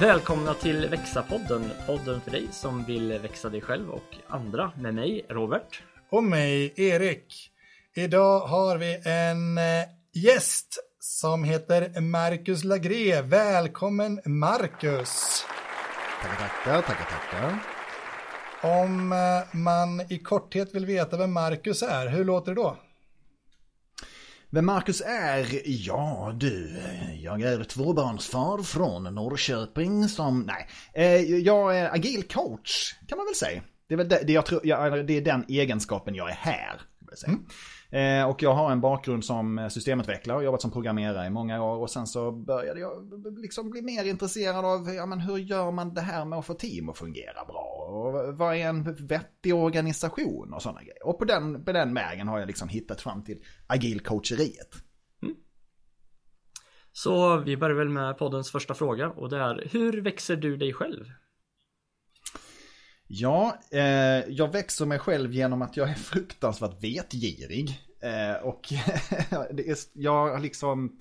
Välkomna till Växa-podden, podden för dig som vill växa dig själv och andra med mig, Robert. Och mig, Erik. Idag har vi en eh, gäst som heter Marcus Lagré. Välkommen Marcus! Tackar, tackar, tackar, tackar. Om eh, man i korthet vill veta vem Marcus är, hur låter det då? Vem Marcus är? Ja du, jag är tvåbarnsfar från Norrköping som, nej, eh, jag är agil coach kan man väl säga. Det är väl det, det jag tror, jag, det är den egenskapen jag är här. Vill säga. Mm. Eh, och jag har en bakgrund som eh, systemutvecklare och jobbat som programmerare i många år. Och sen så började jag liksom bli mer intresserad av ja, men hur gör man det här med att få team att fungera bra? Och vad är en vettig organisation och sådana grejer. Och på den, på den vägen har jag liksom hittat fram till agilcoacheriet. Mm. Så vi börjar väl med poddens första fråga och det är hur växer du dig själv? Ja, eh, jag växer mig själv genom att jag är fruktansvärt vetgirig. Eh, och det är, jag liksom...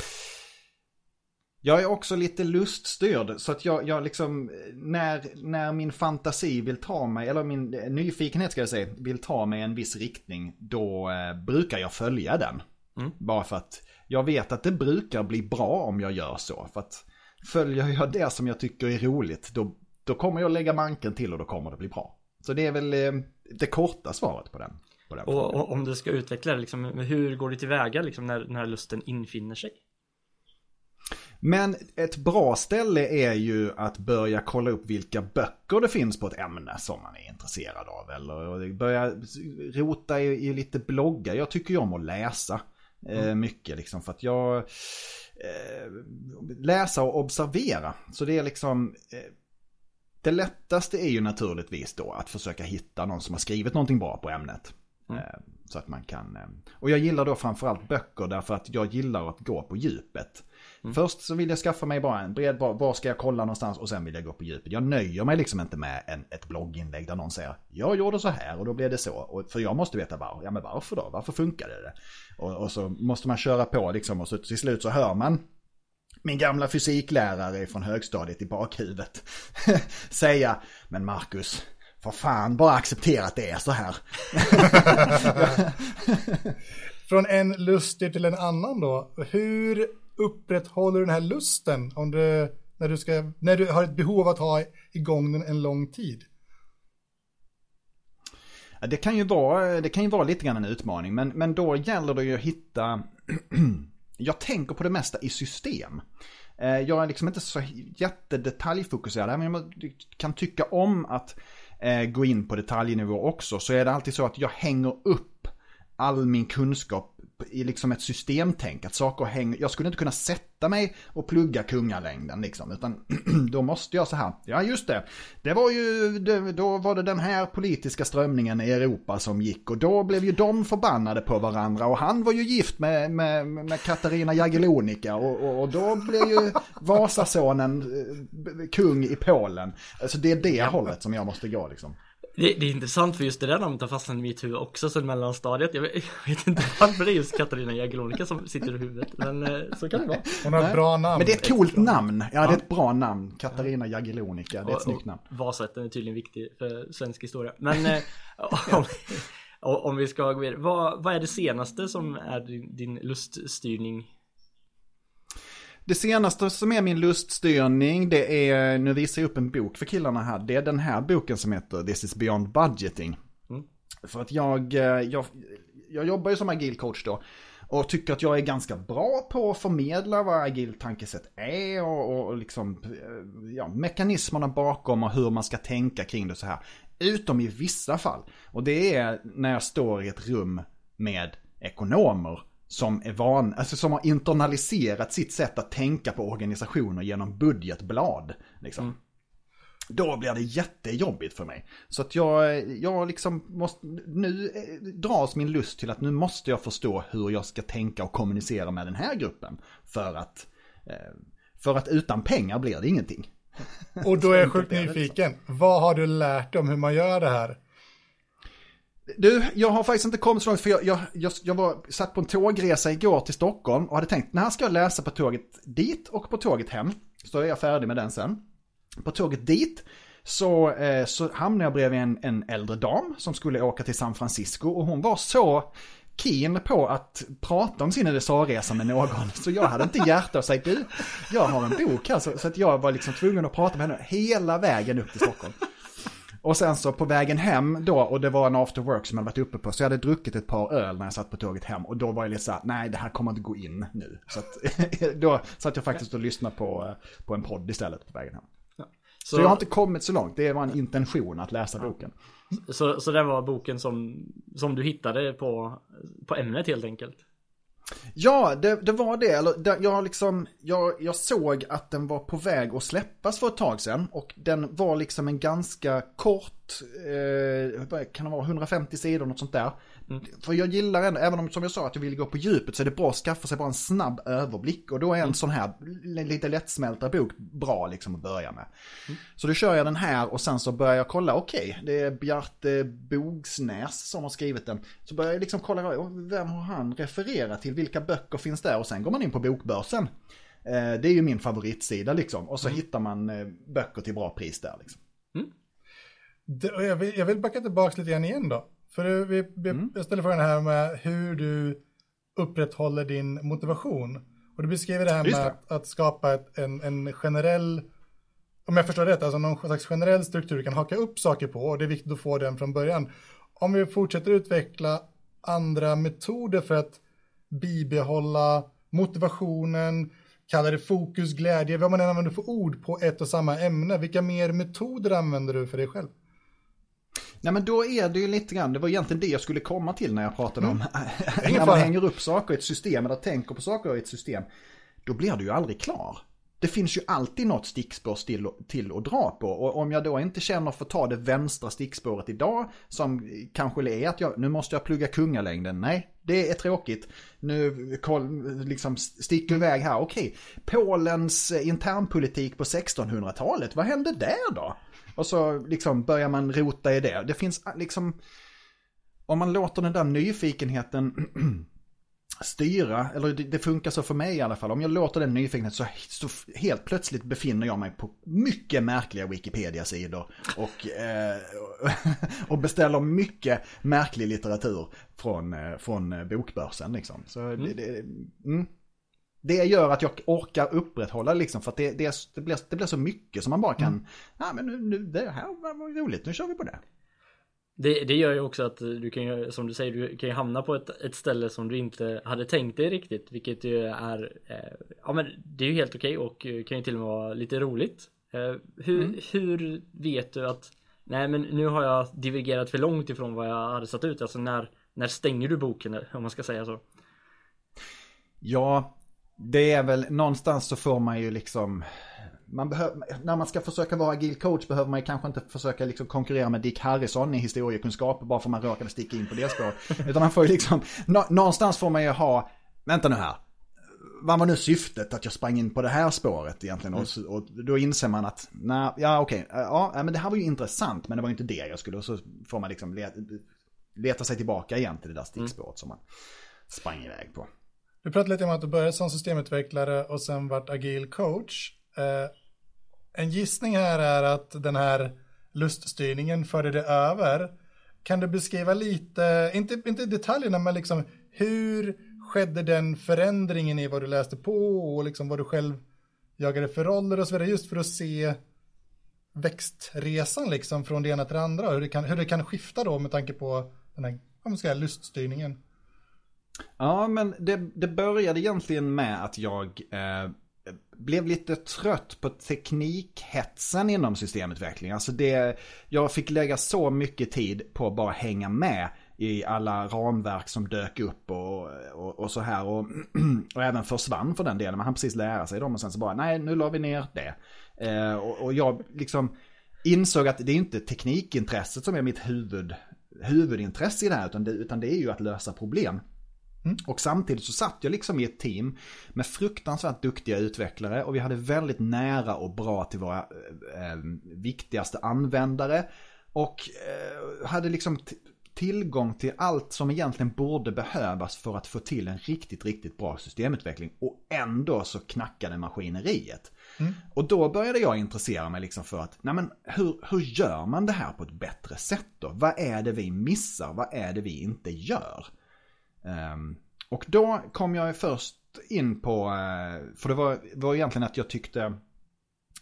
Jag är också lite luststyrd så att jag, jag liksom, när, när min fantasi vill ta mig, eller min nyfikenhet ska jag säga, vill ta mig en viss riktning, då eh, brukar jag följa den. Mm. Bara för att jag vet att det brukar bli bra om jag gör så. För att följer jag det som jag tycker är roligt, då då kommer jag lägga manken till och då kommer det bli bra. Så det är väl eh, det korta svaret på den. På den och, och, om du ska utveckla det, liksom, hur går du tillväga liksom, när, när lusten infinner sig? Men ett bra ställe är ju att börja kolla upp vilka böcker det finns på ett ämne som man är intresserad av. Eller börja rota i, i lite bloggar. Jag tycker ju om att läsa eh, mm. mycket liksom för att jag eh, läsa och observera. Så det är liksom eh, det lättaste är ju naturligtvis då att försöka hitta någon som har skrivit någonting bra på ämnet. Mm. Eh, så att man kan, eh, och jag gillar då framförallt böcker därför att jag gillar att gå på djupet. Mm. Först så vill jag skaffa mig bara en bred, var ska jag kolla någonstans och sen vill jag gå på djupet. Jag nöjer mig liksom inte med en, ett blogginlägg där någon säger jag gjorde så här och då blev det så. Och, för jag måste veta var, ja, men varför då, varför funkade det? Och, och så måste man köra på liksom och så till slut så hör man min gamla fysiklärare från högstadiet i bakhuvudet säga, men Marcus, för fan bara acceptera att det är så här. från en lustig till en annan då, hur upprätthåller du den här lusten om du, när, du ska, när du har ett behov av att ha igång den en lång tid? Det kan ju vara, det kan ju vara lite grann en utmaning, men, men då gäller det ju att hitta jag tänker på det mesta i system. Eh, jag är liksom inte så jättedetaljfokuserad, men jag kan tycka om att eh, gå in på detaljnivå också. Så är det alltid så att jag hänger upp all min kunskap i liksom ett systemtänk. Att saker hänger, jag skulle inte kunna sätta mig och plugga kungalängden liksom. Utan då måste jag så här, ja just det. Det var ju, då var det den här politiska strömningen i Europa som gick. Och då blev ju de förbannade på varandra. Och han var ju gift med, med, med Katarina Jagellonica. Och, och, och, då blev ju Vasasonen eh, kung i Polen. Alltså det är det hållet som jag måste gå liksom. Det, det, är intressant för just det där namnet har fastnat i mitt huvud också sen mellanstadiet. Jag vet, jag vet inte varför det är just Katarina Jagiellonica som sitter i huvudet. Men eh, så kan det vara. Hon har ett bra namn. Men det är ett coolt namn. Ja, det är ett bra namn. Katarina Jagiellonica. Det är ett snyggt namn. Vasätten är tydligen viktig för svensk historia. Men eh, om, om, vi ska gå vidare. Vad, vad är det senaste som är din, din luststyrning det senaste som är min luststyrning, det är, nu visar jag upp en bok för killarna här. Det är den här boken som heter This is beyond budgeting. Mm. För att jag, eh, jag, jag jobbar ju som agil coach då. Och tycker att jag är ganska bra på att förmedla vad agil tankesätt är och, och liksom, eh, ja, mekanismerna bakom och hur man ska tänka kring det så här. Utom i vissa fall. Och det är när jag står i ett rum med ekonomer som är van, alltså som har internaliserat sitt sätt att tänka på organisationer genom budgetblad. Liksom. Mm. Då blir det jättejobbigt för mig. Så att jag, jag liksom måste, nu dras min lust till att nu måste jag förstå hur jag ska tänka och kommunicera med den här gruppen. För att, eh, för att utan pengar blir det ingenting. Och då är jag sjukt nyfiken. Vad har du lärt dig om hur man gör det här? Du, jag har faktiskt inte kommit så långt för jag, jag, jag, jag var, satt på en tågresa igår till Stockholm och hade tänkt, när ska jag läsa på tåget dit och på tåget hem? Så är jag färdig med den sen. på tåget dit så, eh, så hamnade jag bredvid en, en äldre dam som skulle åka till San Francisco och hon var så keen på att prata om sin USA-resa med någon. Så jag hade inte hjärta att säga du, jag har en bok här. Så, så att jag var liksom tvungen att prata med henne hela vägen upp till Stockholm. Och sen så på vägen hem då, och det var en after work som jag varit uppe på, så jag hade druckit ett par öl när jag satt på tåget hem. Och då var jag lite såhär, nej det här kommer inte gå in nu. Så att, då satt jag faktiskt och lyssnade på, på en podd istället på vägen hem. Så, så jag har inte kommit så långt, det var en intention att läsa boken. Så, så det var boken som, som du hittade på, på ämnet helt enkelt? Ja, det, det var det. Eller, jag, liksom, jag, jag såg att den var på väg att släppas för ett tag sedan. Och den var liksom en ganska kort, eh, kan det vara 150 sidor, något sånt där. Mm. För jag gillar ändå, även om som jag sa att jag vill gå på djupet så är det bra att skaffa sig bara en snabb överblick. Och då är en mm. sån här lite lättsmälta bok bra liksom att börja med. Mm. Så då kör jag den här och sen så börjar jag kolla, okej, okay, det är Bjarte Bogsnäs som har skrivit den. Så börjar jag liksom kolla, vem har han refererat till, vilka böcker finns där? Och sen går man in på bokbörsen. Eh, det är ju min favoritsida liksom. Och så mm. hittar man eh, böcker till bra pris där liksom. Mm. jag, vill, jag vill backa tillbaka lite grann igen då. För vi, vi, mm. jag ställer frågan här med hur du upprätthåller din motivation. Och du beskriver det här med att, att, skapa ett, en, en generell, om jag förstår rätt, alltså någon slags generell struktur du kan haka upp saker på och det är viktigt att få den från början. Om vi fortsätter utveckla andra metoder för att bibehålla motivationen, kalla det fokus, glädje, vad man än använder för ord på ett och samma ämne. Vilka mer metoder använder du för dig själv? Nej men då är det ju lite grann, det var egentligen det jag skulle komma till när jag pratade mm. om när man hänger upp saker i ett system eller tänker på saker i ett system. Då blir du ju aldrig klar. Det finns ju alltid något stickspår till, till att dra på och om jag då inte känner för att ta det vänstra stickspåret idag som kanske är att jag, nu måste jag plugga kungalängden. Nej, det är tråkigt. Nu koll, liksom sticker iväg här. Okej, Polens internpolitik på 1600-talet, vad hände där då? Och så liksom börjar man rota i det. Det finns liksom, om man låter den där nyfikenheten styra, eller det, funkar så för mig i alla fall. Om jag låter den nyfikenheten så, så helt plötsligt befinner jag mig på mycket märkliga Wikipedia-sidor. Och, eh, och beställer mycket märklig litteratur från, eh, från bokbörsen liksom. Så mm. det, det mm det gör att jag orkar upprätthålla liksom för att det, det, det, blir, det blir så mycket som man bara kan, mm. ja men nu, nu, det här var roligt, nu kör vi på det. Det, det gör ju också att du kan som du säger, du kan ju hamna på ett, ett ställe som du inte hade tänkt dig riktigt, vilket ju är, eh, ja men det är ju helt okej okay och kan ju till och med vara lite roligt. Eh, hur, mm. hur vet du att, nej men nu har jag divergerat för långt ifrån vad jag hade satt ut, alltså när, när stänger du boken om man ska säga så? Ja, det är väl någonstans så får man ju liksom man behöver, när man ska försöka vara agil coach behöver man ju kanske inte försöka liksom konkurrera med Dick Harrison i historiekunskap bara för man råkade sticka in på det spåret. Utan man får ju liksom, någonstans får man ju ha, vänta nu här, vad var nu syftet att jag sprang in på det här spåret egentligen? Mm. Och, och, då inser man att, nej, ja okej, ja men det här var ju intressant men det var ju inte det jag skulle, och så får man liksom leta, leta sig tillbaka igen till det där stickspåret mm. som man sprang iväg på. Du pratade lite om att du började som systemutvecklare och sen vart agil coach. Eh, en gissning här är att den här luststyrningen förde dig över. Kan du beskriva lite, inte, inte detaljerna, men liksom hur skedde den förändringen i vad du läste på och liksom vad du själv jagade för roller och så vidare, just för att se växtresan liksom från det ena till det andra, hur det kan, hur det kan skifta då med tanke på den här, vad man ska säga, luststyrningen. Ja, men det, det började egentligen med att jag eh, blev lite trött på teknikhetsen inom systemutveckling. Alltså det, jag fick lägga så mycket tid på att bara hänga med i alla ramverk som dök upp och, och, och så här. Och, och även försvann för den delen. Man hann precis lära sig dem och sen så bara, nej nu la vi ner det. Eh, och, och jag liksom insåg att det är inte teknikintresset som är mitt huvud, huvudintresse i det här. Utan det, utan det är ju att lösa problem. Mm. Och samtidigt så satt jag liksom i ett team med fruktansvärt duktiga utvecklare och vi hade väldigt nära och bra till våra eh, eh viktigaste användare. Och eh, hade liksom tillgång till allt som egentligen borde behövas för att få till en riktigt, riktigt bra systemutveckling. Och ändå så knackade maskineriet. Mm. Och då började jag intressera mig liksom för att, nej men hur, hur gör man det här på ett bättre sätt då? Vad är det vi missar? Vad är det vi inte gör? Um, och då kom jag först in på, eh, för det var, var egentligen att jag tyckte,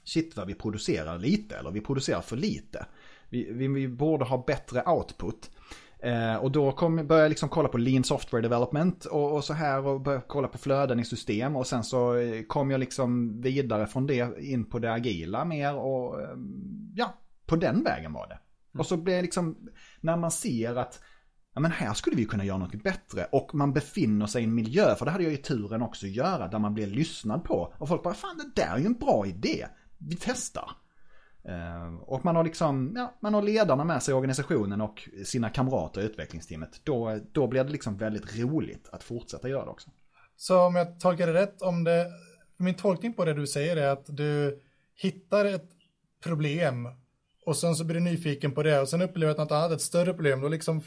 shit vad vi producerar lite, eller vi producerar för lite. Vi, vi, vi borde ha bättre output. Eh, och då kom, började jag liksom kolla på Lean Software Development och, och, så här och började kolla på flöden i system och sen så eh, kom jag liksom vidare från det in på det agila mer och eh, ja, på den vägen var det. Mm. Och så blev det liksom, när man ser att ja men här skulle vi kunna göra något bättre och man befinner sig i en miljö, för det hade jag ju turen också att göra, där man blir lyssnad på och folk bara fan det där är ju en bra idé, vi testar. Eh, och man har liksom, ja, man har ledarna med sig i organisationen och sina kamrater i utvecklingsteamet. Då, då blir det liksom väldigt roligt att fortsätta göra det också. Så om jag tolkar det rätt, om det, min tolkning på det du säger är att du hittar ett problem och sen så blir du nyfiken på det och sen upplever du att något annat, ett större problem, då liksom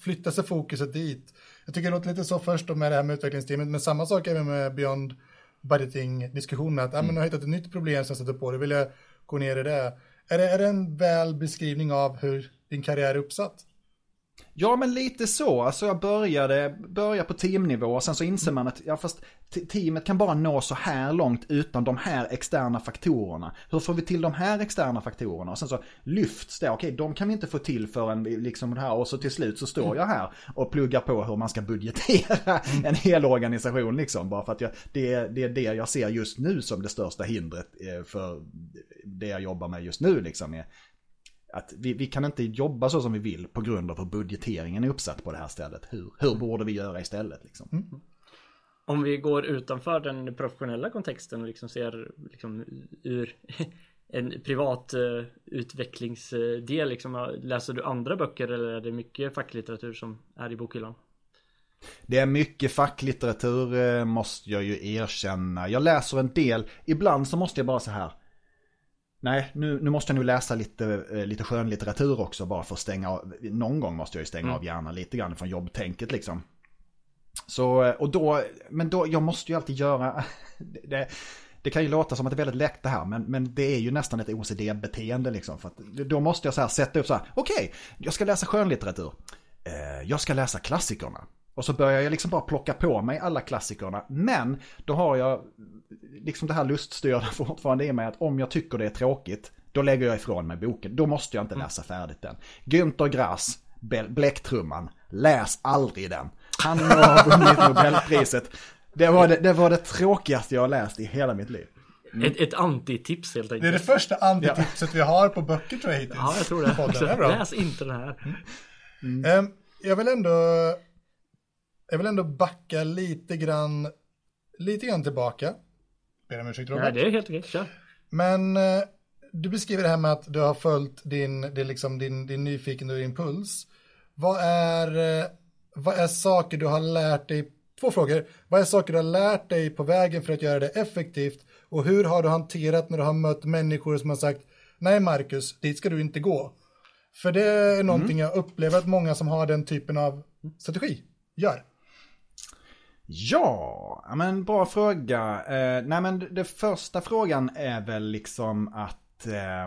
flyttar sig fokuset dit. Jag tycker det låter lite så först då med det här med utvecklingsteamet, men samma sak även med Beyond Budgeting-diskussionen, att mm. ah, men, har hittat ett nytt problem som jag sätter på då vill jag gå ner i det. Är det, är det en väl beskrivning av hur din karriär är uppsatt? Ja, men lite så. Alltså jag började, började på teamnivå och sen så inser man att ja, fast teamet kan bara nå så här långt utan de här externa faktorerna. Hur får vi till de här externa faktorerna? Och sen så lyfts det. Okej, de kan vi inte få till förrän liksom det här. Och så till slut så står jag här och pluggar på hur man ska budgetera en hel organisation liksom. Bara för att jag, det, är, det är det jag ser just nu som det största hindret eh, för det jag jobbar med just nu liksom. Är att vi, vi, kan inte jobba så som vi vill på grund av hur budgeteringen är uppsatt på det här stället. Hur, hur borde vi göra istället? Liksom? Mm. Om vi går utanför den professionella kontexten och liksom ser liksom ur en privat uh, utvecklingsdel, liksom, läser du andra böcker eller är det mycket facklitteratur som är i bokhyllan? Det är mycket facklitteratur eh, måste jag ju erkänna. Jag läser en del. Ibland så måste jag bara så här nej, nu, nu måste jag nu läsa lite, eh, lite skönlitteratur också bara för att stänga av. Någon gång måste jag ju stänga mm. av hjärnan lite grann från jobbtänket liksom. Så, och då, men då, jag måste ju alltid göra, det, det kan ju låta som att det är väldigt lätt det här, men, men det är ju nästan ett OCD-beteende liksom. För då måste jag så här sätta upp så här, okej, okay, jag ska läsa skönlitteratur. Eh, jag ska läsa klassikerna. Och så börjar jag liksom bara plocka på mig alla klassikerna. Men då har jag liksom det här luststyrda fortfarande i mig att om jag tycker det är tråkigt, då lägger jag ifrån mig boken. Då måste jag inte mm. läsa färdigt den. Günther Grass, Bläcktrumman, läs aldrig den. Han har vunnit Nobelpriset. Det var det, det var det tråkigaste jag har läst i hela mitt liv. Mm. Ett, ett antitips helt enkelt. Det är det första antitipset ja. vi har på böcker tror jag hittills. Ja, jag tror det. det Läs inte den här. Mm. Mm. jag vill ändå jag vill ändå backa lite grann lite grann tillbaka Ber om ursäkt Robert. Nej, det är helt okej. Kör. Men eh, du beskriver det här med att du har följt din, det liksom din, din nyfikenhet och din puls. Vad är, eh, vad är saker du har lärt dig? Två frågor. Vad är saker du har lärt dig på vägen för att göra det effektivt? Och hur har du hanterat när du har mött människor som har sagt nej Marcus, dit ska du inte gå. För det är någonting mm. jag upplever att många som har den typen av strategi gör. Ja, men bra fråga. Eh, nej men det första frågan är väl liksom att... Eh,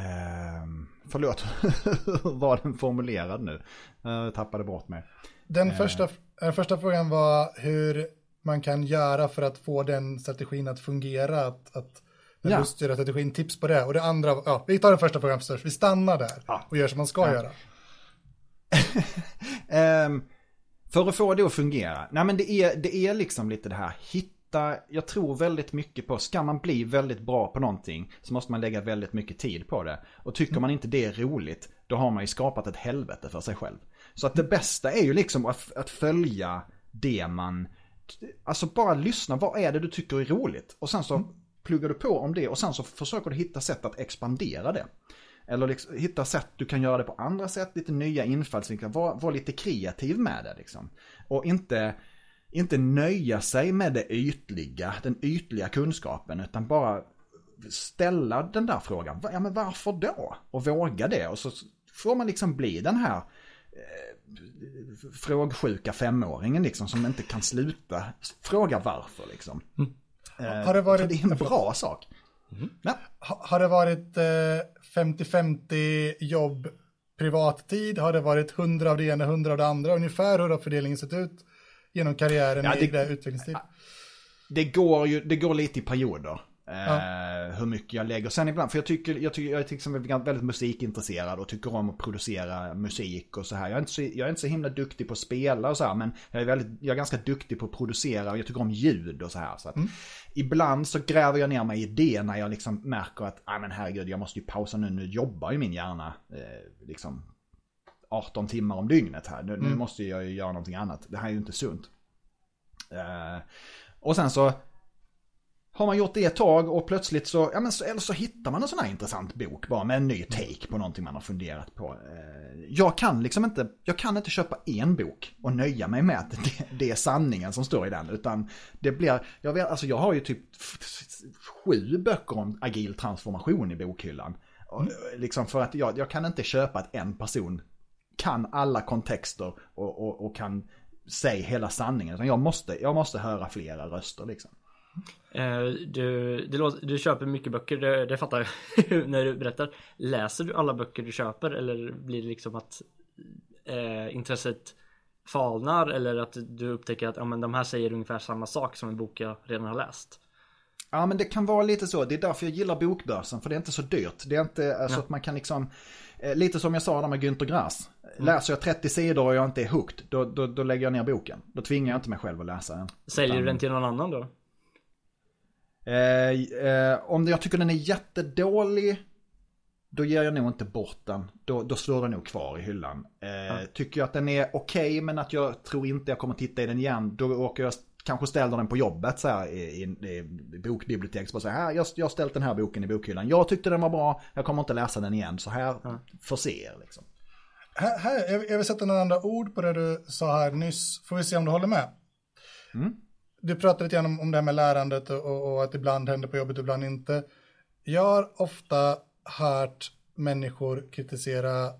eh, förlåt, var den formulerad nu? Jag tappade bort mig. Den eh. första, den första frågan var hur man kan göra för att få den strategin att fungera. Att, att den ja. lustgöra strategin, tips på det. Och det andra, ja, vi tar den första frågan först. Vi stannar där ja. och gör som man ska ja. göra. um, För att få det att fungera. Nej men det är, det är liksom lite det här, hitta, jag tror väldigt mycket på, ska man bli väldigt bra på någonting så måste man lägga väldigt mycket tid på det. Och tycker man inte det är roligt, då har man ju skapat ett helvete för sig själv. Så att det bästa är ju liksom att, att följa det man, alltså bara lyssna, vad är det du tycker är roligt? Och sen så pluggar du på om det och sen så försöker du hitta sätt att expandera det. Eller liksom, hitta sätt du kan göra det på andra sätt, lite nya infallsvinklar. Var, var lite kreativ med det liksom. Och inte, inte nöja sig med det ytliga, den ytliga kunskapen, utan bara ställa den där frågan. Ja men varför då? Och våga det. Och så får man liksom bli den här frågsjuka femåringen liksom som inte kan sluta fråga varför liksom. Mm. Eh, har det varit... det är en bra sak. Mm. Ja. Har det varit 50-50 eh, jobb privattid? Har det varit 100 av det ena, 100 av det andra? Ungefär hur har fördelningen sett ut genom karriären ja, det, i det utvecklingstid? Det går ju, det går lite i perioder. Ja. Hur mycket jag lägger. Sen ibland, för jag tycker, jag tycker, jag är till exempel väldigt musikintresserad och tycker om att producera musik och så här. Jag är inte så, jag är inte så himla duktig på att spela och så här, men jag är, väldigt, jag är ganska duktig på att producera och jag tycker om ljud och så här. Så mm. Ibland så gräver jag ner mig i det när jag liksom märker att, nej men herregud, jag måste ju pausa nu, nu jobbar ju min hjärna eh, liksom 18 timmar om dygnet här. Nu, mm. nu, måste jag ju göra någonting annat. Det här är ju inte sunt. Uh, och sen så har man gjort det ett tag och plötsligt så, ja men så, eller så hittar man en sån här intressant bok bara med en ny take på någonting man har funderat på. Eh, jag kan liksom inte, jag kan inte köpa en bok och nöja mig med att det, det är sanningen som står i den. Utan det blir, jag vet, alltså jag har ju typ sju böcker om agil transformation i bokhyllan. Mm. Liksom för att jag, jag kan inte köpa att en person kan alla kontexter och, och, och kan säga hela sanningen. Utan jag måste, jag måste höra flera röster liksom. Eh, du, du, du, köper mycket böcker, det, det fattar jag när du berättar. Läser du alla böcker du köper eller blir det liksom att eh, intresset falnar eller att du upptäcker att ja, men de här säger ungefär samma sak som en bok jag redan har läst? Ja men det kan vara lite så, det är därför jag gillar bokbörsen för det är inte så dyrt. Det är inte alltså ja. att man kan liksom, eh, lite som jag sa där med Günther Grass. Mm. Läser jag 30 sidor och jag inte är hooked, då, då, då lägger jag ner boken. Då tvingar jag inte mig själv att läsa den. Säljer du den till någon annan då? Eh, eh, om jag tycker den är jättedålig, då ger jag nog inte bort den. Då, då slår den nog kvar i hyllan. Eh, ja. Tycker jag att den är okej, okay, men att jag tror inte jag kommer titta i den igen, då åker jag kanske ställer den på jobbet så här i, i, i bokbibliotek. Så här, jag, jag har ställt den här boken i bokhyllan. Jag tyckte den var bra, jag kommer inte läsa den igen. Så här, ja. för se er liksom. Här, här, jag vill sätta några andra ord på det du sa här nyss. Får vi se om du håller med. Mm du pratade lite grann om, om det här med lärandet och, och, att ibland händer på jobbet och ibland inte. Jag har ofta hört människor kritisera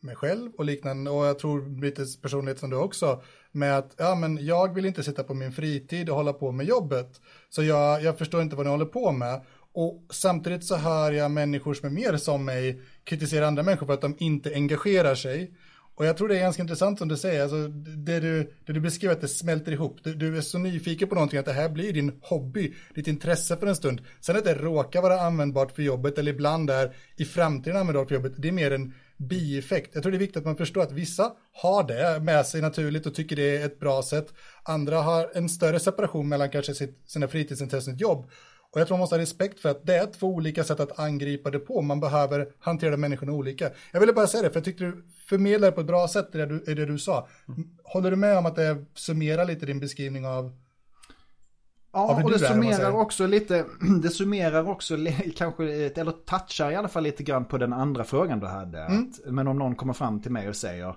mig själv och liknande och jag tror lite personlighet som du också med att ja men jag vill inte sitta på min fritid och hålla på med jobbet. Så jag, jag förstår inte vad ni håller på med. Och samtidigt så hör jag människor som är mer som mig kritisera andra människor för att de inte engagerar sig och jag tror det är ganska intressant som du säger, alltså, det, du, det du beskriver att det smälter ihop. Du, du, är så nyfiken på någonting att det här blir din hobby, ditt intresse för en stund. Sen att det råkar vara användbart för jobbet eller ibland är i framtiden användbart för jobbet, det är mer en bieffekt. Jag tror det är viktigt att man förstår att vissa har det med sig naturligt och tycker det är ett bra sätt. Andra har en större separation mellan kanske sitt, sina fritidsintressen och jobb och jag tror man måste ha respekt för att det är två olika sätt att angripa det på. Man behöver hantera människorna olika. Jag ville bara säga det, för jag tyckte du förmedlade på ett bra sätt det du, det du sa. Håller du med om att det summerar lite din beskrivning av Ja, och det summerar också lite, det summerar också kanske, eller touchar i alla fall lite grann på den andra frågan du hade. Mm. Att, men om någon kommer fram till mig och säger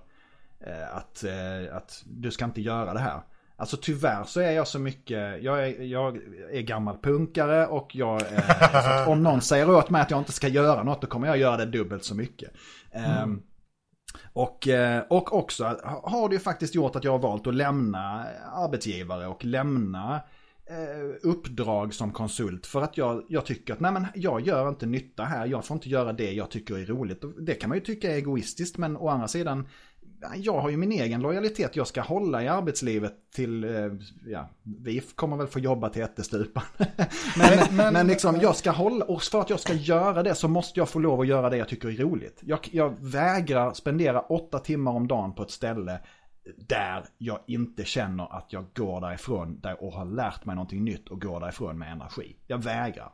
eh, att, eh, att du ska inte göra det här. Alltså tyvärr så är jag så mycket, jag är, jag är gammal punkare och jag, eh, om någon säger åt mig att jag inte ska göra något då kommer jag göra det dubbelt så mycket. Mm. Um, och, eh, och också har det ju faktiskt gjort att jag har valt att lämna arbetsgivare och lämna eh, uppdrag som konsult för att jag, jag tycker att nej men jag gör inte nytta här, jag får inte göra det jag tycker är roligt. Det kan man ju tycka är egoistiskt men å andra sidan jag har ju min egen lojalitet jag ska hålla i arbetslivet till, eh, ja, vi kommer väl få jobba till ättestupan. men, men, men liksom, jag ska hålla, och för att jag ska göra det så måste jag få lov att göra det jag tycker är roligt. Jag, jag vägrar spendera åtta timmar om dagen på ett ställe där jag inte känner att jag går därifrån där och har lärt mig någonting nytt och går därifrån med energi. Jag vägrar.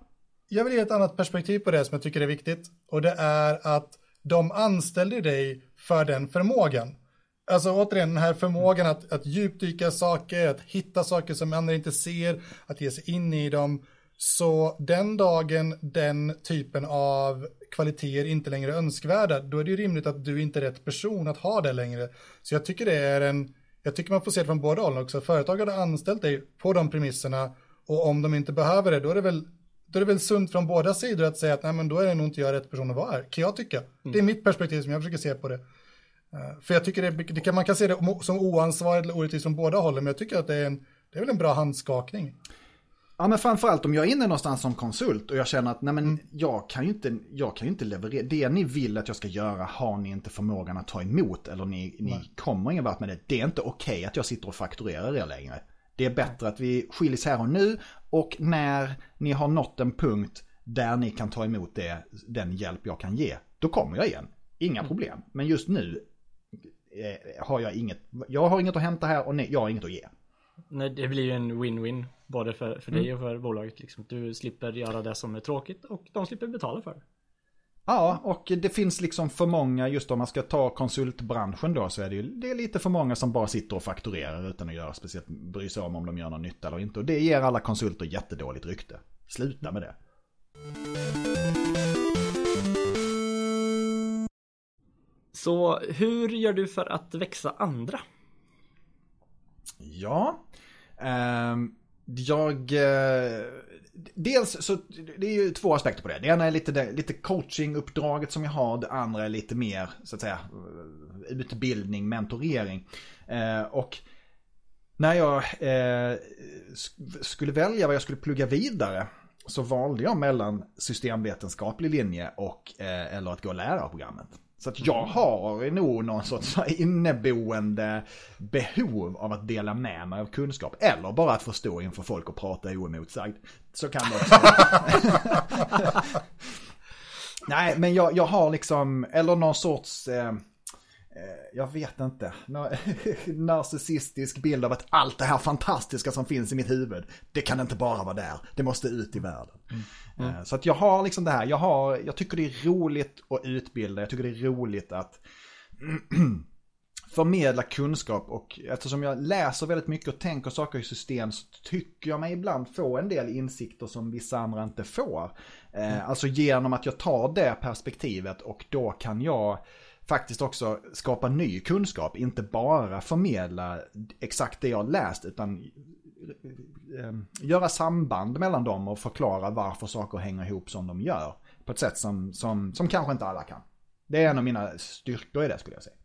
Jag vill ge ett annat perspektiv på det som jag tycker är viktigt. Och det är att de anställde dig för den förmågan. Alltså återigen den här förmågan att, att djupdyka saker, att hitta saker som andra inte ser, att ge sig in i dem. Så den dagen den typen av kvaliteter inte längre är önskvärda, då är det ju rimligt att du inte är rätt person att ha det längre. Så jag tycker det är en, jag tycker man får se det från båda hållen också. Företag har anställt dig på de premisserna och om de inte behöver det, då är det väl då är det väl sunt från båda sidor att säga att nej men då är det nog inte jag rätt person att vara här, kan jag tycka. Mm. Det är mitt perspektiv som jag försöker se på det. Eh, för jag tycker det, det kan, man kan se det som oansvarigt eller orättvist från båda hållen, men jag tycker att det är, en, det är väl en bra handskakning. Ja men framförallt om jag är inne någonstans som konsult och jag känner att nej men mm. jag kan ju inte, jag kan ju inte leverera, det ni vill att jag ska göra har ni inte förmågan att ta emot eller ni, ni kommer ingen vart med det. Det är inte okej okay att jag sitter och fakturerar er längre. Det är bättre att vi skiljs här och nu och när ni har nått en punkt där ni kan ta emot det, den hjälp jag kan ge, då kommer jag igen. Inga mm. problem. Men just nu eh, har jag inget, jag har inget att hämta här och nej, jag har inget att ge. Nej, det blir ju en win-win både för, för mm. dig och för bolaget. Liksom. Du slipper göra det som är tråkigt och de slipper betala för det. Ja, och det finns liksom för många, just om man ska ta konsultbranschen då, så är det ju det är lite för många som bara sitter och fakturerar utan att göra speciellt, bry sig om om de gör någon nytta eller inte. Och det ger alla konsulter jättedåligt rykte. Sluta med det. Så hur gör du för att växa andra? Ja, eh, jag... Eh, dels så det är ju två aspekter på det. Det ena är lite, lite coachinguppdraget som jag har. Det andra är lite mer så att säga utbildning, mentorering. Eh, och när jag eh, skulle välja vad jag skulle plugga vidare så valde jag mellan systemvetenskaplig linje och eh, eller att gå lärarprogrammet. Så att jag har nog någon sorts inneboende behov av att dela med mig av kunskap. Eller bara att få stå inför folk och prata oemotsagd. Så kan det också Nej, men jag, jag har liksom, eller någon sorts... Eh, Eh, jag vet inte, narcissistisk bild av att allt det här fantastiska som finns i mitt huvud, det kan inte bara vara där, det måste ut i världen. Mm. Mm. Så att jag har liksom det här, jag, har, jag tycker det är roligt att utbilda, jag tycker det är roligt att förmedla kunskap och eftersom jag läser väldigt mycket och tänker saker i system så tycker jag mig ibland få en del insikter som vissa andra inte får. Eh, mm. Alltså genom att jag tar det perspektivet och då kan jag faktiskt också skapa ny kunskap. Inte bara förmedla exakt det jag läst utan eh, göra samband mellan dem och förklara varför saker hänger ihop som de gör. På ett sätt som, som, som kanske inte alla kan. Det är en av mina styrkor i det skulle jag säga.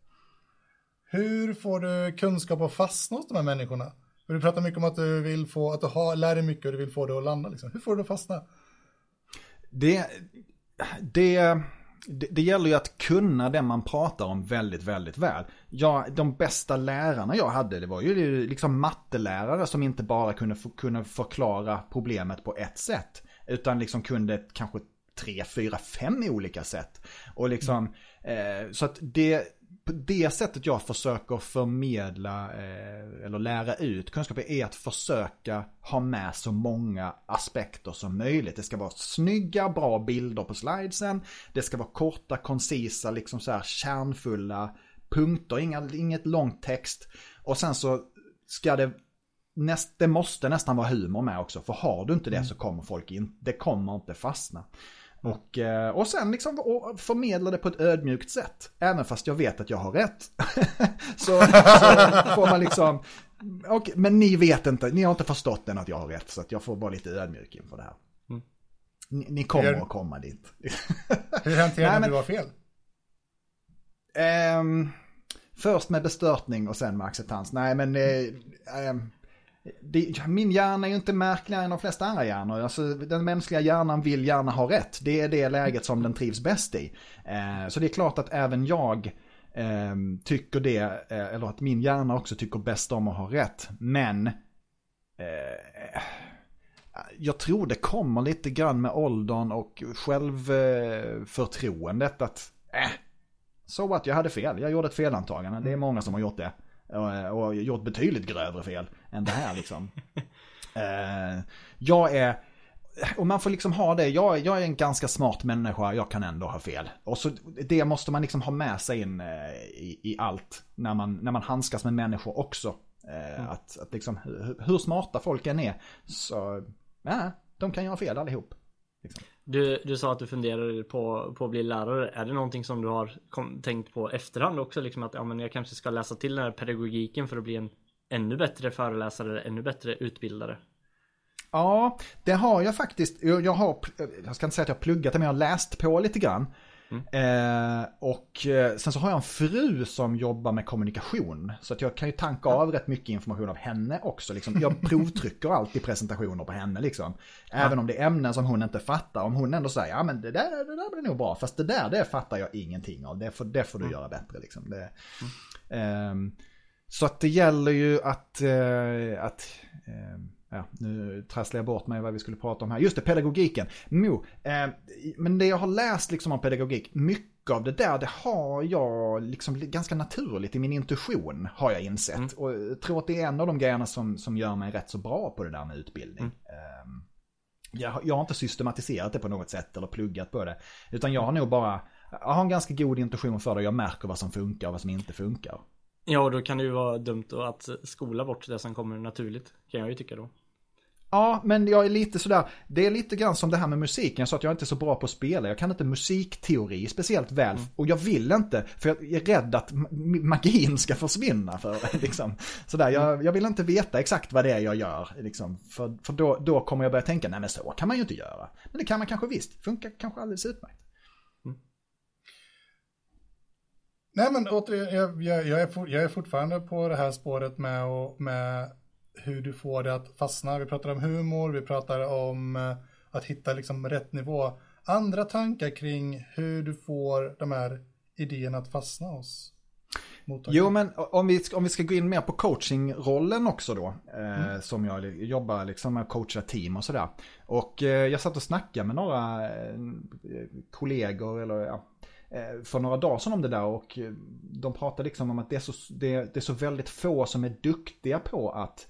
Hur får du kunskap att fastna hos de här människorna? du pratar mycket om att du vill få, att du har, lär dig mycket och du vill få det att landa. Liksom. Hur får du det att fastna? Det, det, det, det, gäller ju att kunna det man pratar om väldigt, väldigt väl. Ja, de bästa lärarna jag hade, det var ju liksom mattelärare som inte bara kunde, kunde förklara problemet på ett sätt. Utan liksom kunde kanske tre, fyra, fem olika sätt. Och liksom, mm. eh, så att det, på det sättet jag försöker förmedla eh, eller lära ut kunskaper är att försöka ha med så många aspekter som möjligt. Det ska vara snygga, bra bilder på slidesen. Det ska vara korta, koncisa, liksom så här kärnfulla punkter, inga, inget långt text. Och sen så ska det Näst, det måste nästan vara humor med också, för har du inte det mm. så kommer folk in, det kommer inte fastna. Och, eh, och sen liksom förmedla det på ett ödmjukt sätt. Även fast jag vet att jag har rätt. så, så, får man liksom, okay, men ni vet inte, ni har inte förstått än att jag har rätt. Så jag får vara lite ödmjuk inför det här. Mm. Ni, ni, kommer att komma dit. Hur hanterar du du har fel? Um, först med bestörtning och sen med acceptans. Nej men... Um, det, min hjärna är ju inte märkligare än de flesta andra hjärnor. Alltså, den mänskliga hjärnan vill gärna ha rätt. Det är det läget som den trivs bäst i. Eh, så det är klart att även jag eh, tycker det, eh, eller att min hjärna också tycker bäst om att ha rätt. Men eh, jag tror det kommer lite grann med åldern och självförtroendet att eh, så att jag hade fel, jag gjorde ett felantagande. Det är många som har gjort det. Och, och gjort betydligt grövre fel än det här liksom. uh, jag är, och man får liksom ha det, jag, jag, är en ganska smart människa, jag kan ändå ha fel. Och så det måste man liksom ha med sig in uh, i, i, allt när man, när man handskas med människor också. Mm. att, att liksom, hur, hur, smarta folk än är, så, ja, de kan göra fel allihop. Liksom. Du, du sa att du funderar på, på att bli lärare. Är det någonting som du har kom, tänkt på efterhand också? Liksom att ja, men jag kanske ska läsa till den här pedagogiken för att bli en ännu bättre föreläsare, ännu bättre utbildare? Ja, det har jag faktiskt. Jag, har, jag ska inte säga att jag har pluggat det, men jag har läst på lite grann. Mm. Eh, och eh, sen så har jag en fru som jobbar med kommunikation. Så att jag kan ju tanka av rätt mycket information av henne också. Liksom. Jag provtrycker alltid presentationer på henne liksom. Även om det är ämnen som hon inte fattar. Om hon ändå säger, ja men det där, det där blir nog bra. Fast det där, det fattar jag ingenting av. Det får, det får du mm. göra bättre liksom. Det, eh, så att det gäller ju att, eh, att eh, ja, nu trasslar jag bort mig vad vi skulle prata om här. Just det, pedagogiken. Mo, eh, men det jag har läst liksom om pedagogik, mycket av det där, det har jag liksom ganska naturligt i min intuition har jag insett. Mm. Och jag tror att det är en av de grejerna som, som gör mig rätt så bra på det där med utbildning. Mm. Eh, jag, jag har inte systematiserat det på något sätt eller pluggat på det. Utan jag har nog bara, jag har en ganska god intuition för det. Jag märker vad som funkar och vad som inte funkar. Ja, och då kan det ju vara dumt att skola bort det som kommer naturligt. Kan jag ju tycka då. Ja, men jag är lite sådär, det är lite grann som det här med musiken, så att jag inte är så bra på att spela. Jag kan inte musikteori speciellt väl mm. och jag vill inte, för jag är rädd att magin ska försvinna. För, liksom, sådär, jag, jag vill inte veta exakt vad det är jag gör, liksom, för, för då, då kommer jag börja tänka, nej men så kan man ju inte göra. Men det kan man kanske visst, funkar kanske alldeles utmärkt. Mm. Nej men återigen, jag, jag, jag, är for, jag är fortfarande på det här spåret med, och, med hur du får det att fastna. Vi pratar om humor, vi pratar om eh, att hitta liksom rätt nivå. Andra tankar kring hur du får de här idéerna att fastna hos Jo, men om vi, om vi ska gå in mer på coachingrollen också då. Eh, mm. Som jag jobbar liksom med att coacha team och sådär. Och eh, jag satt och snackade med några eh, kollegor eller ja, Eh, för några dagar sedan om det där och eh, de pratade liksom om att det är så, det, det är så väldigt få som är duktiga på att,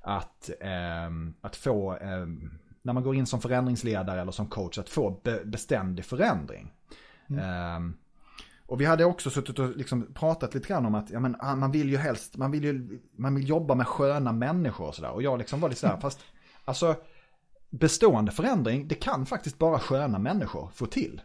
att, eh, att få, eh, när man går in som förändringsledare eller som coach, att få be, beständig förändring. Mm. Eh, och vi hade också suttit och liksom pratat lite grann om att ja, men, ah, man vill ju helst, man vill ju man vill jobba med sköna människor och sådär. Och jag liksom var lite sådär, fast alltså bestående förändring, det kan faktiskt bara sköna människor få till.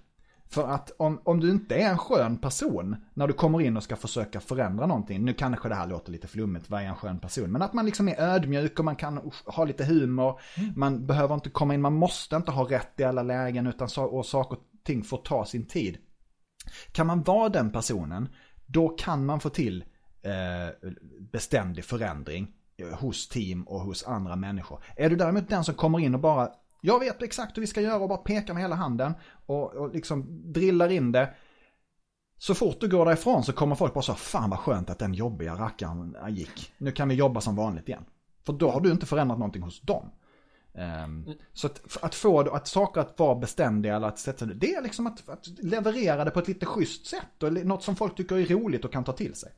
För att om, om du inte är en skön person när du kommer in och ska försöka förändra någonting. Nu kanske det här låter lite flummigt, vad är en skön person? Men att man liksom är ödmjuk och man kan ha lite humor. Mm. Man behöver inte komma in, man måste inte ha rätt i alla lägen utan så, och saker och ting får ta sin tid. Kan man vara den personen, då kan man få till eh, beständig förändring hos team och hos andra människor. Är du däremot den som kommer in och bara jag vet exakt hur vi ska göra och bara pekar med hela handen och, och liksom drillar in det. Så fort du går därifrån så kommer folk bara så fan vad skönt att den jobbiga rackaren gick. Nu kan vi jobba som vanligt igen. För då har du inte förändrat någonting hos dem. Um, så att, att, få att saker att vara beständiga eller att sätta det är liksom att, att leverera det på ett lite schysst sätt och något som folk tycker är roligt och kan ta till sig.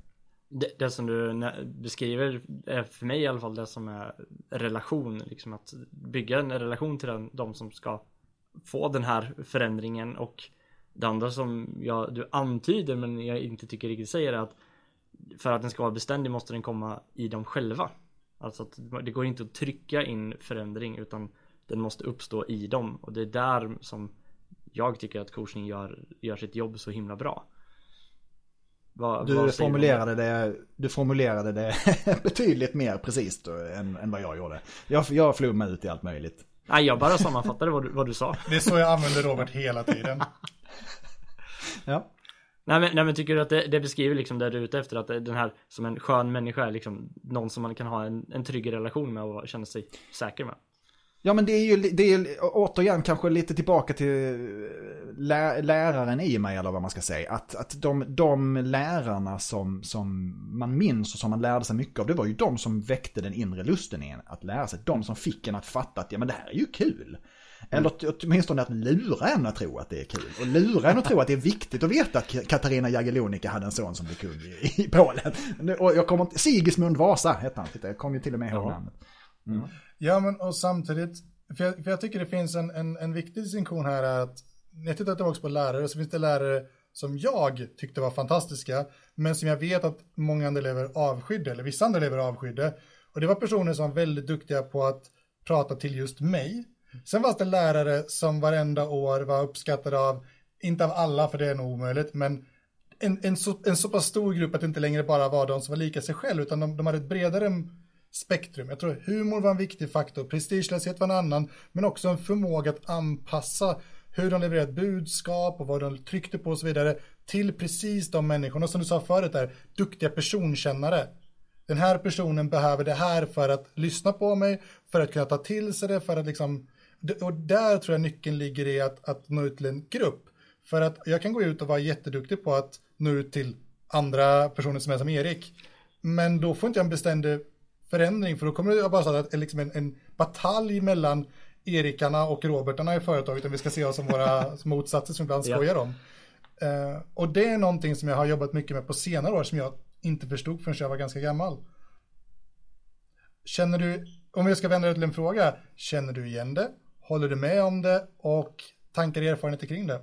Det, det, som du beskriver är för mig i alla fall det som är relation. Liksom att bygga en relation till den, de som ska få den här förändringen och det andra som jag, du antyder men jag inte tycker riktigt säger är att för att den ska vara beständig måste den komma i dem själva. Alltså att det går inte att trycka in förändring utan den måste uppstå i dem och det är där som jag tycker att coachning gör, gör sitt jobb så himla bra. Vad, du, vad formulerade det, du formulerade det betydligt mer precis än, än vad jag gjorde. Jag, jag flummade ut i allt möjligt. Nej, jag bara sammanfattade vad du, vad du sa. Det är så jag använder Robert hela tiden. ja. Nej men, nej men tycker du att det, det, beskriver liksom det du är ute efter? Att den här som en skön människa är liksom någon som man kan ha en, en trygg relation med och känna sig säker med? Ja men det är ju, det är återigen kanske lite tillbaka till lä läraren i mig eller vad man ska säga. Att, att de, de lärarna som, som man minns och som man lärde sig mycket av, det var ju de som väckte den inre lusten i en att lära sig. De som fick en att fatta att ja men det här är ju kul. Eller åtminstone att lura en att tro att det är kul. Och lura en att tro att det är viktigt att veta att Katarina Jagellonika hade en son som blev kung i, i Polen. Och jag kommer inte, Sigismund Vasa hette han, jag kom ju till och med ihåg namnet. Mm. Ja, men och samtidigt, för jag, för jag tycker det finns en, en, en viktig distinktion här är att när jag tittar tillbaka på lärare så finns det lärare som jag tyckte var fantastiska, men som jag vet att många andra elever avskydde, eller vissa andra elever avskydde. Och det var personer som var väldigt duktiga på att prata till just mig. Sen fanns det lärare som varenda år var uppskattade av, inte av alla för det är nog omöjligt, men en, en, så, en så pass stor grupp att det inte längre bara var de som var lika sig själv, utan de, de hade ett bredare spektrum. Jag tror humor var en viktig faktor, prestigelöshet var en annan, men också en förmåga att anpassa hur de levererade budskap och vad de tryckte på och så vidare till precis de människorna som du sa förut där, duktiga personkännare. Den här personen behöver det här för att lyssna på mig, för att kunna ta till sig det, för att liksom, och där tror jag nyckeln ligger i att, att nå ut till en grupp. För att jag kan gå ut och vara jätteduktig på att nå ut till andra personer som är som Erik. Men då får inte jag en beständig förändring för då kommer det bara att liksom en, en batalj mellan Erikarna och Robertarna i företaget om vi ska se oss som våra motsatser som ibland skojar om. Uh, och det är någonting som jag har jobbat mycket med på senare år som jag inte förstod förrän jag var ganska gammal. Känner du, om jag ska vända det till en fråga, känner du igen det? Håller du med om det? Och tankar och erfarenheter kring det?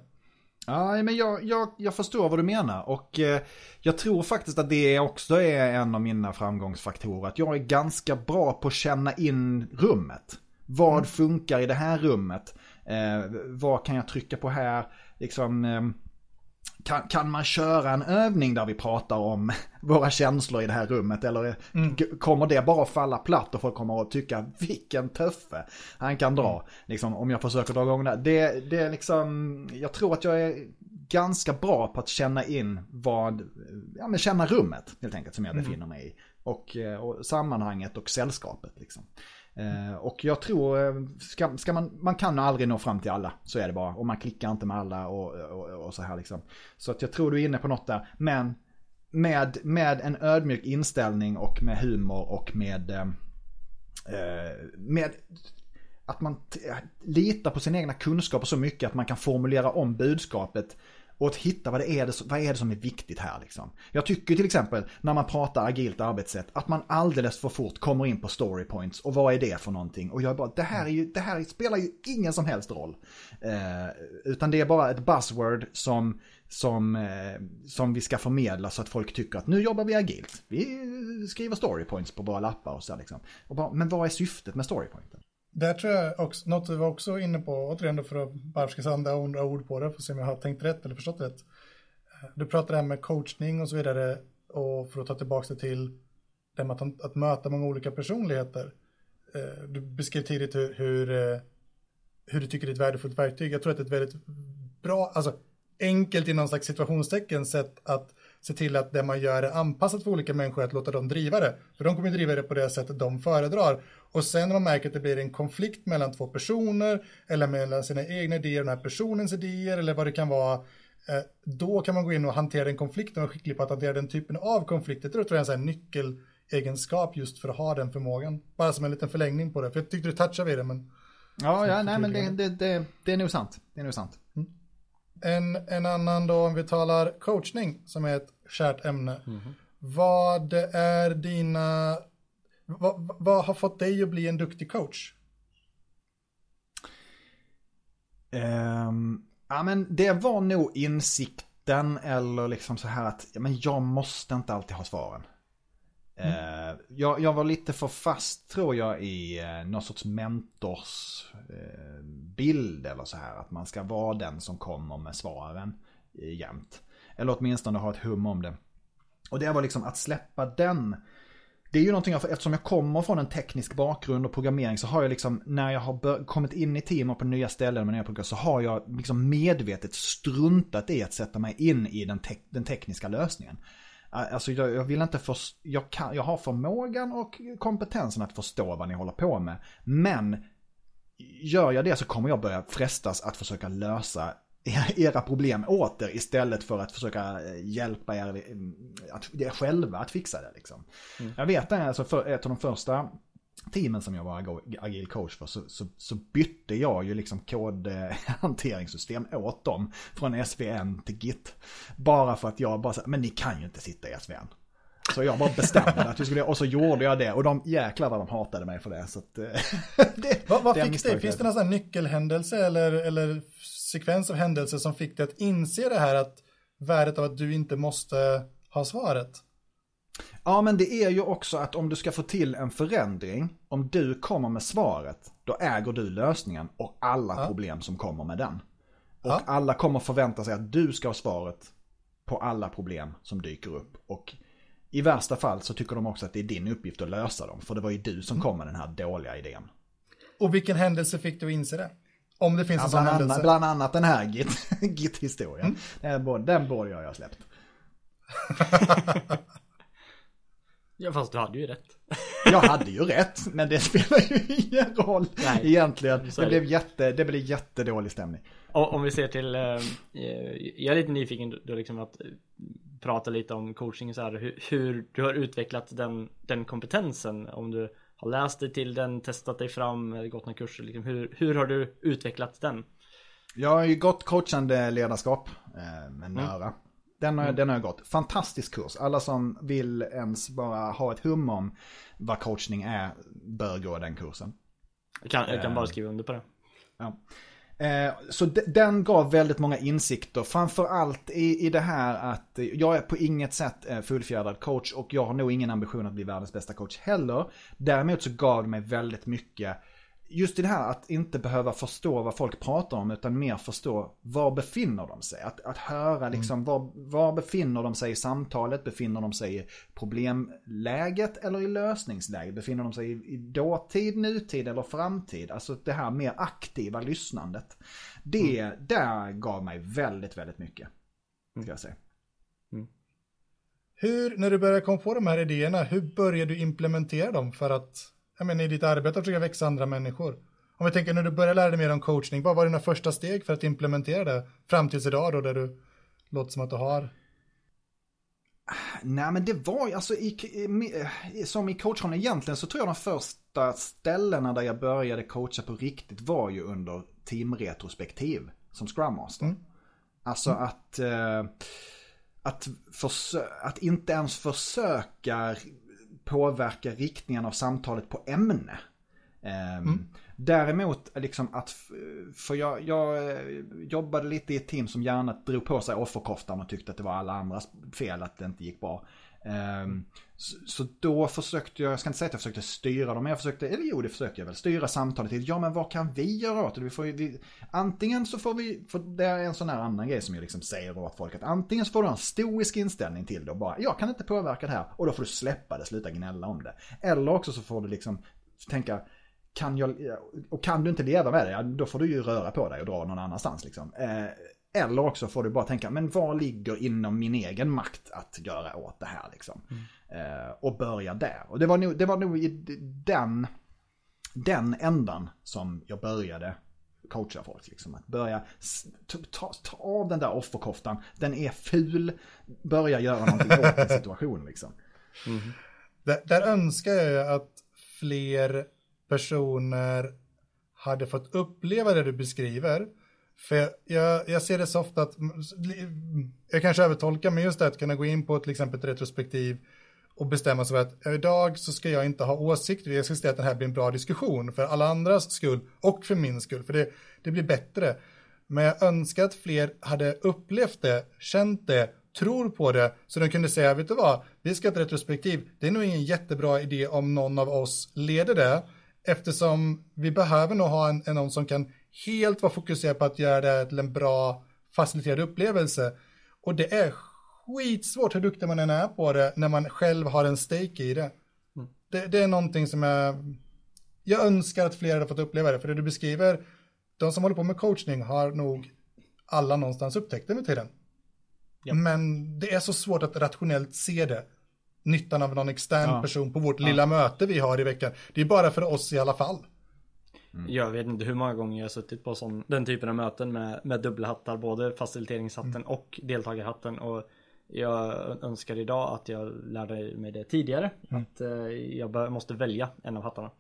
Ja, men jag, jag, jag förstår vad du menar och eh, jag tror faktiskt att det också är en av mina framgångsfaktorer. Att jag är ganska bra på att känna in rummet. Vad mm. funkar i det här rummet? Eh, vad kan jag trycka på här? Liksom, eh, kan, kan man köra en övning där vi pratar om våra känslor i det här rummet? Eller mm. kommer det bara falla platt och folk kommer att tycka vilken tuffe han kan dra? Mm. Liksom, om jag försöker dra igång det. det. Det är liksom, jag tror att jag är ganska bra på att känna in vad, ja men känna rummet helt enkelt som jag mm. befinner mig i. Och, eh, och sammanhanget och sällskapet liksom. Eh, och jag tror, eh, ska, ska, man, man kan aldrig nå fram till alla, så är det bara. Och man klickar inte med alla och, och, och så här liksom. Så att jag tror du är inne på något där. Men med, med en ödmjuk inställning och med humor och med, eh, eh med att man litar på sina egna kunskaper så mycket att man kan formulera om budskapet och att hitta vad det är, vad är det som är viktigt här liksom. Jag tycker till exempel när man pratar agilt arbetssätt att man alldeles för fort kommer in på story points och vad är det för någonting? Och jag är bara, det här, är ju, det här spelar ju ingen som helst roll. Eh, utan det är bara ett buzzword som, som, eh, som vi ska förmedla så att folk tycker att nu jobbar vi agilt. Vi skriver story points på våra lappar och så liksom. Och bara, men vad är syftet med story pointen? Där tror jag också, något vi var också inne på, återigen då för att bara försöka sända några ord på det, för att se om jag har tänkt rätt eller förstått rätt. Du pratade här med coachning och så vidare, och för att ta tillbaka det till det med att, att möta många olika personligheter. Eh, du beskrev tidigt hur, hur, eh, hur du tycker det är ett värdefullt verktyg. Jag tror att det är ett väldigt bra, alltså enkelt i någon slags situationstecken sätt att se till att det man gör är anpassat för olika människor, att låta dem driva det. För de kommer driva det på det sättet de föredrar. Och sen när man märker att det blir en konflikt mellan två personer eller mellan sina egna idéer och den här personens idéer eller vad det kan vara eh, då kan man gå in och hantera den konflikten och skicklig på att hantera den typen av konflikter. Det tror jag är en nyckelegenskap just för att ha den förmågan. Bara som en liten förlängning på det. För jag tyckte du touchade vid det men... Ja, ja nej men det, det, det, det, är nog sant. Det är nog sant. Mm. En, en annan då om vi talar coachning som är ett kärt ämne. Mm. Vad är dina vad, vad har fått dig att bli en duktig coach? Um, ja men det var nog insikten eller liksom så här att ja, men jag måste inte alltid ha svaren. Mm. Uh, jag, jag, var lite för fast tror jag i uh, någon sorts mentorsbild uh, bild eller så här. Att man ska vara den som kommer med svaren eh, jämt. Eller åtminstone ha ett hum om det. Och det var liksom att släppa den det är ju någonting, eftersom jag kommer från en teknisk bakgrund och programmering så har jag liksom, när jag har kommit in i team och på nya ställen med nya program så har jag liksom medvetet struntat i att sätta mig in i den, te den tekniska lösningen. Alltså jag, jag vill inte förstå, jag, kan, jag har förmågan och kompetensen att förstå vad ni håller på med. Men gör jag det så kommer jag börja frestas att försöka lösa era problem åt er istället för att försöka eh, hjälpa er eh, att, själva att fixa det. Liksom. Mm. Jag vet det, alltså för ett av de första teamen som jag var agil coach för så, så, så bytte jag ju liksom kodhanteringssystem åt dem från SVN till Git. Bara för att jag bara sa, men ni kan ju inte sitta i SVN. Så jag bara bestämde att vi skulle, och så gjorde jag det. Och de jäklar vad de hatade mig för det. Så att, eh, det vad vad fick det? Finns det någon nyckelhändelse eller, eller sekvens av händelser som fick dig att inse det här att värdet av att du inte måste ha svaret? Ja, men det är ju också att om du ska få till en förändring, om du kommer med svaret, då äger du lösningen och alla ja. problem som kommer med den. Och ja. alla kommer förvänta sig att du ska ha svaret på alla problem som dyker upp. Och i värsta fall så tycker de också att det är din uppgift att lösa dem, för det var ju du som kom med den här dåliga idén. Och vilken händelse fick du att inse det? Om det finns ja, en sån bland, händelse. annat, bland annat den här Git- Git-historien. Mm. Den, borde, den borde jag ha släppt. Ja fast du hade ju rätt. Jag hade ju rätt, men det spelar ju ingen roll Nej. egentligen. Det blev, jätte, det blev jättedålig stämning. Och om vi ser till, eh, eh, jag är lite nyfiken då liksom att eh, prata lite om coaching så här, hur, hur du har utvecklat den, den kompetensen. Om du har läst dig till den, testat dig fram, gått några kurser. Liksom, hur, hur har du utvecklat den? Jag har ju gått coachande ledarskap eh, med Mm. Nöra. Den har, den har jag gått. Fantastisk kurs. Alla som vill ens bara ha ett hum om vad coachning är bör gå den kursen. Jag kan, jag kan Eh. bara skriva under på det. Ja. Eh, så de, den gav väldigt många insikter, framförallt i, i det här att eh, jag är på inget sätt eh, fullfjädrad coach och jag har nog ingen ambition att bli världens bästa coach heller. Däremot så gav det mig väldigt mycket Just det här att inte behöva förstå vad folk pratar om utan mer förstå var befinner de sig. Att, att höra liksom var, var befinner de sig i samtalet, befinner de sig i problemläget eller i lösningsläget? Befinner de sig i, i dåtid, nutid eller framtid? Alltså det här mer aktiva lyssnandet. Det där gav mig väldigt, väldigt mycket. Ska jag säga. Hur, när du började komma på de här idéerna, hur började du implementera dem för att, jag menar i ditt arbete att försöka växa andra människor? Om vi tänker när du började lära dig mer om coachning, vad var dina första steg för att implementera det fram tills idag då, där du låter som att du har? Nej men det var ju alltså i, som i coachrollen egentligen så tror jag de första ställena där jag började coacha på riktigt var ju under teamretrospektiv som Scrum Master. Mm. Alltså att, eh, att, försö- att inte ens försöka påverka riktningen av samtalet på ämne. Ehm, Däremot liksom att, för jag, jag eh, jobbade lite i ett team som gärna drog på sig offerkoftan och tyckte att det var alla andras fel att det inte gick bra. Ehm, um, så, så då försökte jag, jag ska inte säga att jag försökte styra dem, men jag försökte, eller jo det försökte jag väl, styra samtalet till, ja men vad kan vi göra åt det? Vi får, vi, antingen så får vi, för det är en sån här annan grej som jag liksom säger åt folk, att antingen så får du ha en stoisk inställning till det och bara, jag kan inte påverka det här, och då får du släppa det, sluta gnälla om det. Eller också så får du liksom tänka, kan jag, och kan du inte leva med det, ja, då får du ju röra på dig och dra någon annanstans liksom. Eh, eller också får du bara tänka, men vad ligger inom min egen makt att göra åt det här liksom? Eh, och börja där. Och det var nog, det var nog i den, den ändan som jag började coacha folk. Liksom. Att börja ta, ta, ta av den där offerkoftan, den är ful, börja göra någonting åt en situation liksom. Där, där önskar jag att fler personer hade fått uppleva det du beskriver. För jag, jag ser det så ofta att, jag kanske övertolkar, men just det att kunna gå in på till liksom, exempel ett retrospektiv och bestämma sig för att idag så ska jag inte ha åsikter, jag ska se att det här blir en bra diskussion för alla andras skull och för min skull, för det, det blir bättre. Men jag önskar att fler hade upplevt det, känt det, tror på det, så de kunde säga, vet du vad, vi ska ha ett retrospektiv, det är nog ingen jättebra idé om någon av oss leder det, eftersom vi behöver nog ha en, en någon som kan helt vara fokuserad på att göra det här till en bra faciliterad upplevelse. Och det är skitsvårt hur duktig man än är på det när man själv har en stake i det. Det, det är någonting som jag, jag önskar att fler hade fått uppleva det, för det du beskriver, de som håller på med coachning har nog alla någonstans upptäckt det med tiden. Ja. Men det är så svårt att rationellt se det. Nyttan av någon extern Ja. person på vårt lilla möte vi har i veckan. Det är bara för oss i alla fall. Jag vet inte hur många gånger jag har suttit på sån, den typen av möten med, med dubbelhattar, både faciliteringshatten och deltagarhatten. Och jag önskar idag att jag lärde mig det tidigare. Att eh, jag måste välja en av hattarna.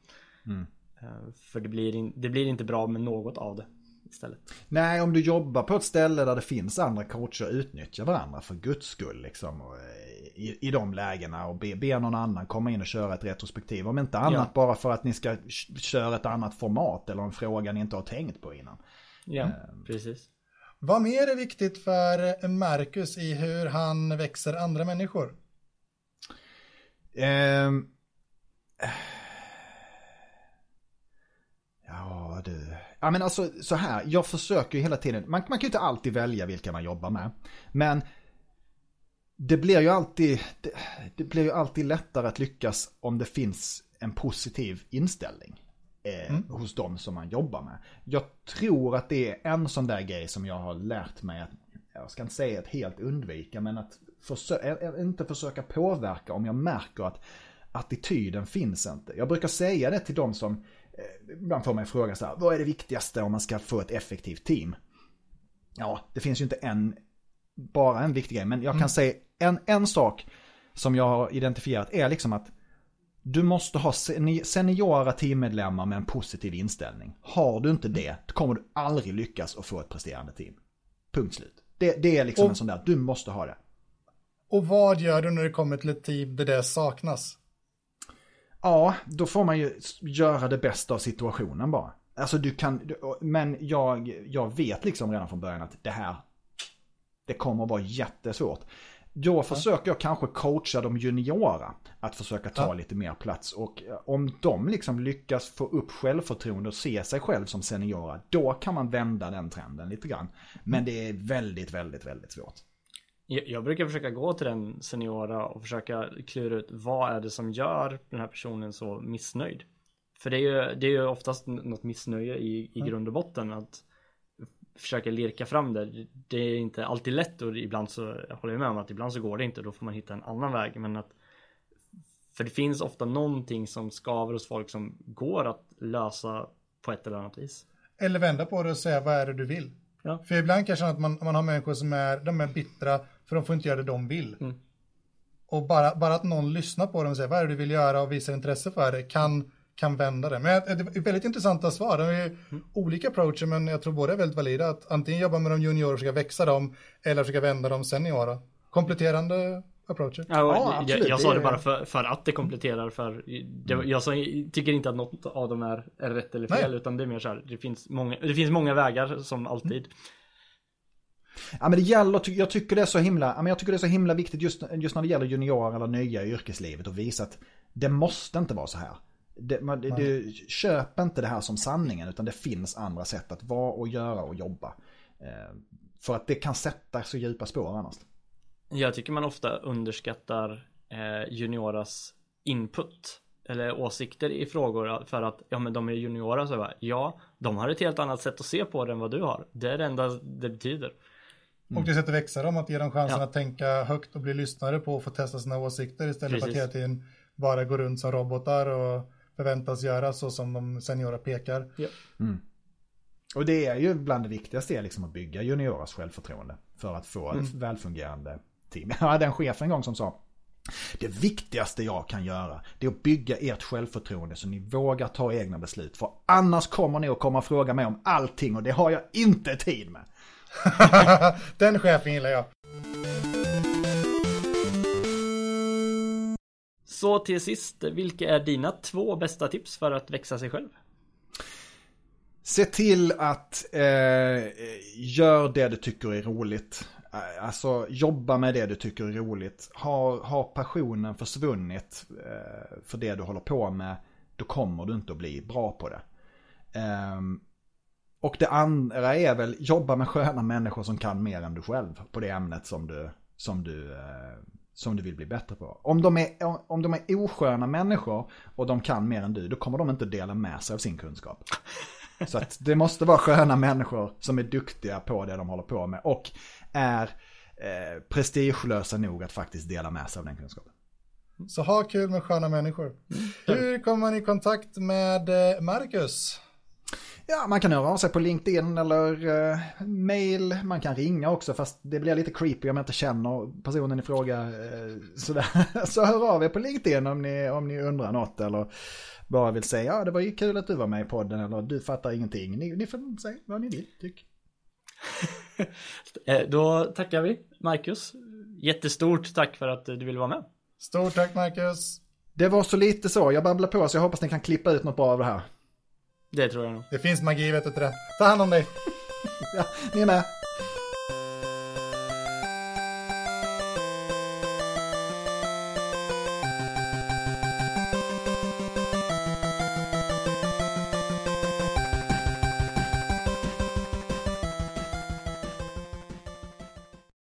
Eh, för det blir, in, det blir inte bra med något av det istället. Nej, om du jobbar på ett ställe där det finns andra coacher, utnyttja varandra för guds skull. Liksom, och, eh, i, I de lägena och be, be någon annan komma in och köra ett retrospektiv. Om inte annat bara för att ni ska köra ett annat format eller en fråga ni inte har tänkt på innan. Ja, precis. Vad mer är viktigt för Marcus i hur han växer andra människor? Ehm. Ja du. Ja men alltså så här, jag försöker ju hela tiden, man, man kan ju inte alltid välja vilka man jobbar med. Men det blir ju alltid, det, det blir ju alltid lättare att lyckas om det finns en positiv inställning. eh, mm. hos dem som man jobbar med. Jag tror att det är en sån där grej som jag har lärt mig att, jag ska inte säga att helt undvika, men att försö inte försöka påverka om jag märker att attityden finns inte. Jag brukar säga det till de som, ibland får man fråga så här, vad är det viktigaste om man ska få ett effektivt team? Ja, det finns ju inte en, bara en viktig grej, men jag kan mm. säga en, en sak som jag har identifierat är liksom att du måste ha seniora teammedlemmar med en positiv inställning. Har du inte det, då kommer du aldrig lyckas att få ett presterande team. Punkt slut. Det, det är liksom och, en sån där, du måste ha det. Och vad gör du när det kommer till ett team där det saknas? Ja, då får man ju göra det bästa av situationen bara. Alltså du kan, men jag, jag vet liksom redan från början att det här, det kommer att vara jättesvårt. Då ja. försöker jag kanske coacha de juniora att försöka ta ja. lite mer plats. Och eh, om de liksom lyckas få upp självförtroende och se sig själv som seniora, då kan man vända den trenden lite grann. Men det är väldigt, väldigt, väldigt svårt. Jag brukar försöka gå till den seniora och försöka klura ut vad är det som gör den här personen så missnöjd. För det är ju, det är ju oftast något missnöje i, i grund och botten att försöka lirka fram det. Det är inte alltid lätt och ibland så håller jag med om att ibland så går det inte och då får man hitta en annan väg. Men att för det finns ofta någonting som skaver hos folk som går att lösa på ett eller annat vis. Eller vända på det och säga vad är det du vill? Ja. För ibland kan jag känna att man, man har människor som är, de är bittra för de får inte göra det de vill. Mm. Och bara, bara att någon lyssnar på dem och säger vad är det du vill göra och visar intresse för det kan, kan vända det. Men det är väldigt intressanta svar. Det är mm. olika approacher men jag tror båda är väldigt valida. Att antingen jobba med de juniorer och försöka växa dem eller försöka vända dem seniora. Kompletterande approacher. Ja, ja jag, jag, sa det bara för, för att det kompletterar för det, mm. jag sa, tycker inte att något av dem är, är rätt eller fel Nej. utan det är mer så här, det finns många, det finns många vägar som alltid. Mm. Ja men det gäller, jag tycker det är så himla, men jag tycker det är så himla viktigt just, just när det gäller juniorer eller nya i yrkeslivet och visa att det måste inte vara så här. Det, man, det, du, köp inte det här som sanningen utan det finns andra sätt att vara och göra och jobba. Eh, för att det kan sätta så djupa spår annars. Jag tycker man ofta underskattar eh, junioras input eller åsikter i frågor för att ja men de är juniora så bara, ja de har ett helt annat sätt att se på det än vad du har. Det är det enda det betyder. Mm. Och det sätter växa dem, att ge dem chansen ja. att tänka högt och bli lyssnare på och få testa sina åsikter istället Precis. för att hela tiden bara gå runt som robotar och förväntas göra så som de seniora pekar. Ja. Mm. Och det är ju bland det viktigaste är liksom att bygga junioras självförtroende för att få ett mm. välfungerande team. Jag hade en chef en gång som sa det viktigaste jag kan göra det är att bygga ert självförtroende så ni vågar ta egna beslut. För annars kommer ni att komma och fråga mig om allting och det har jag inte tid med. Den chefen gillar jag. Så till sist, vilka är dina två bästa tips för att växa sig själv? Se till att eh, gör det du tycker är roligt. Eh, alltså jobba med det du tycker är roligt. Har, har passionen försvunnit eh, för det du håller på med, då kommer du inte att bli bra på det. Eh, och det andra är väl jobba med sköna människor som kan mer än du själv på det ämnet som du, som du, eh, som du vill bli bättre på. Om de, är, om de är osköna människor och de kan mer än du, då kommer de inte dela med sig av sin kunskap. Så att det måste vara sköna människor som är duktiga på det de håller på med och är eh, prestigelösa nog att faktiskt dela med sig av den kunskapen. Så ha kul med sköna människor. Mm. Hur kommer man i kontakt med eh, Marcus? Ja, man kan höra av sig på LinkedIn eller eh, mail. Man kan ringa också fast det blir lite creepy om jag inte känner personen i fråga. Eh, sådär. Så hör av er på LinkedIn om ni, om ni undrar något eller bara vill säga ja det var ju kul att du var med i podden eller du fattar ingenting. Ni, ni får säga vad ni vill, tyck. Eh, då tackar vi Marcus. Jättestort tack för att du ville vara med. Stort tack Marcus. Det var så lite så. Jag babblar på så jag hoppas ni kan klippa ut något bra av det här. Det tror jag nog. Det finns magi vet du det. Ta hand om dig. ja, ni är med.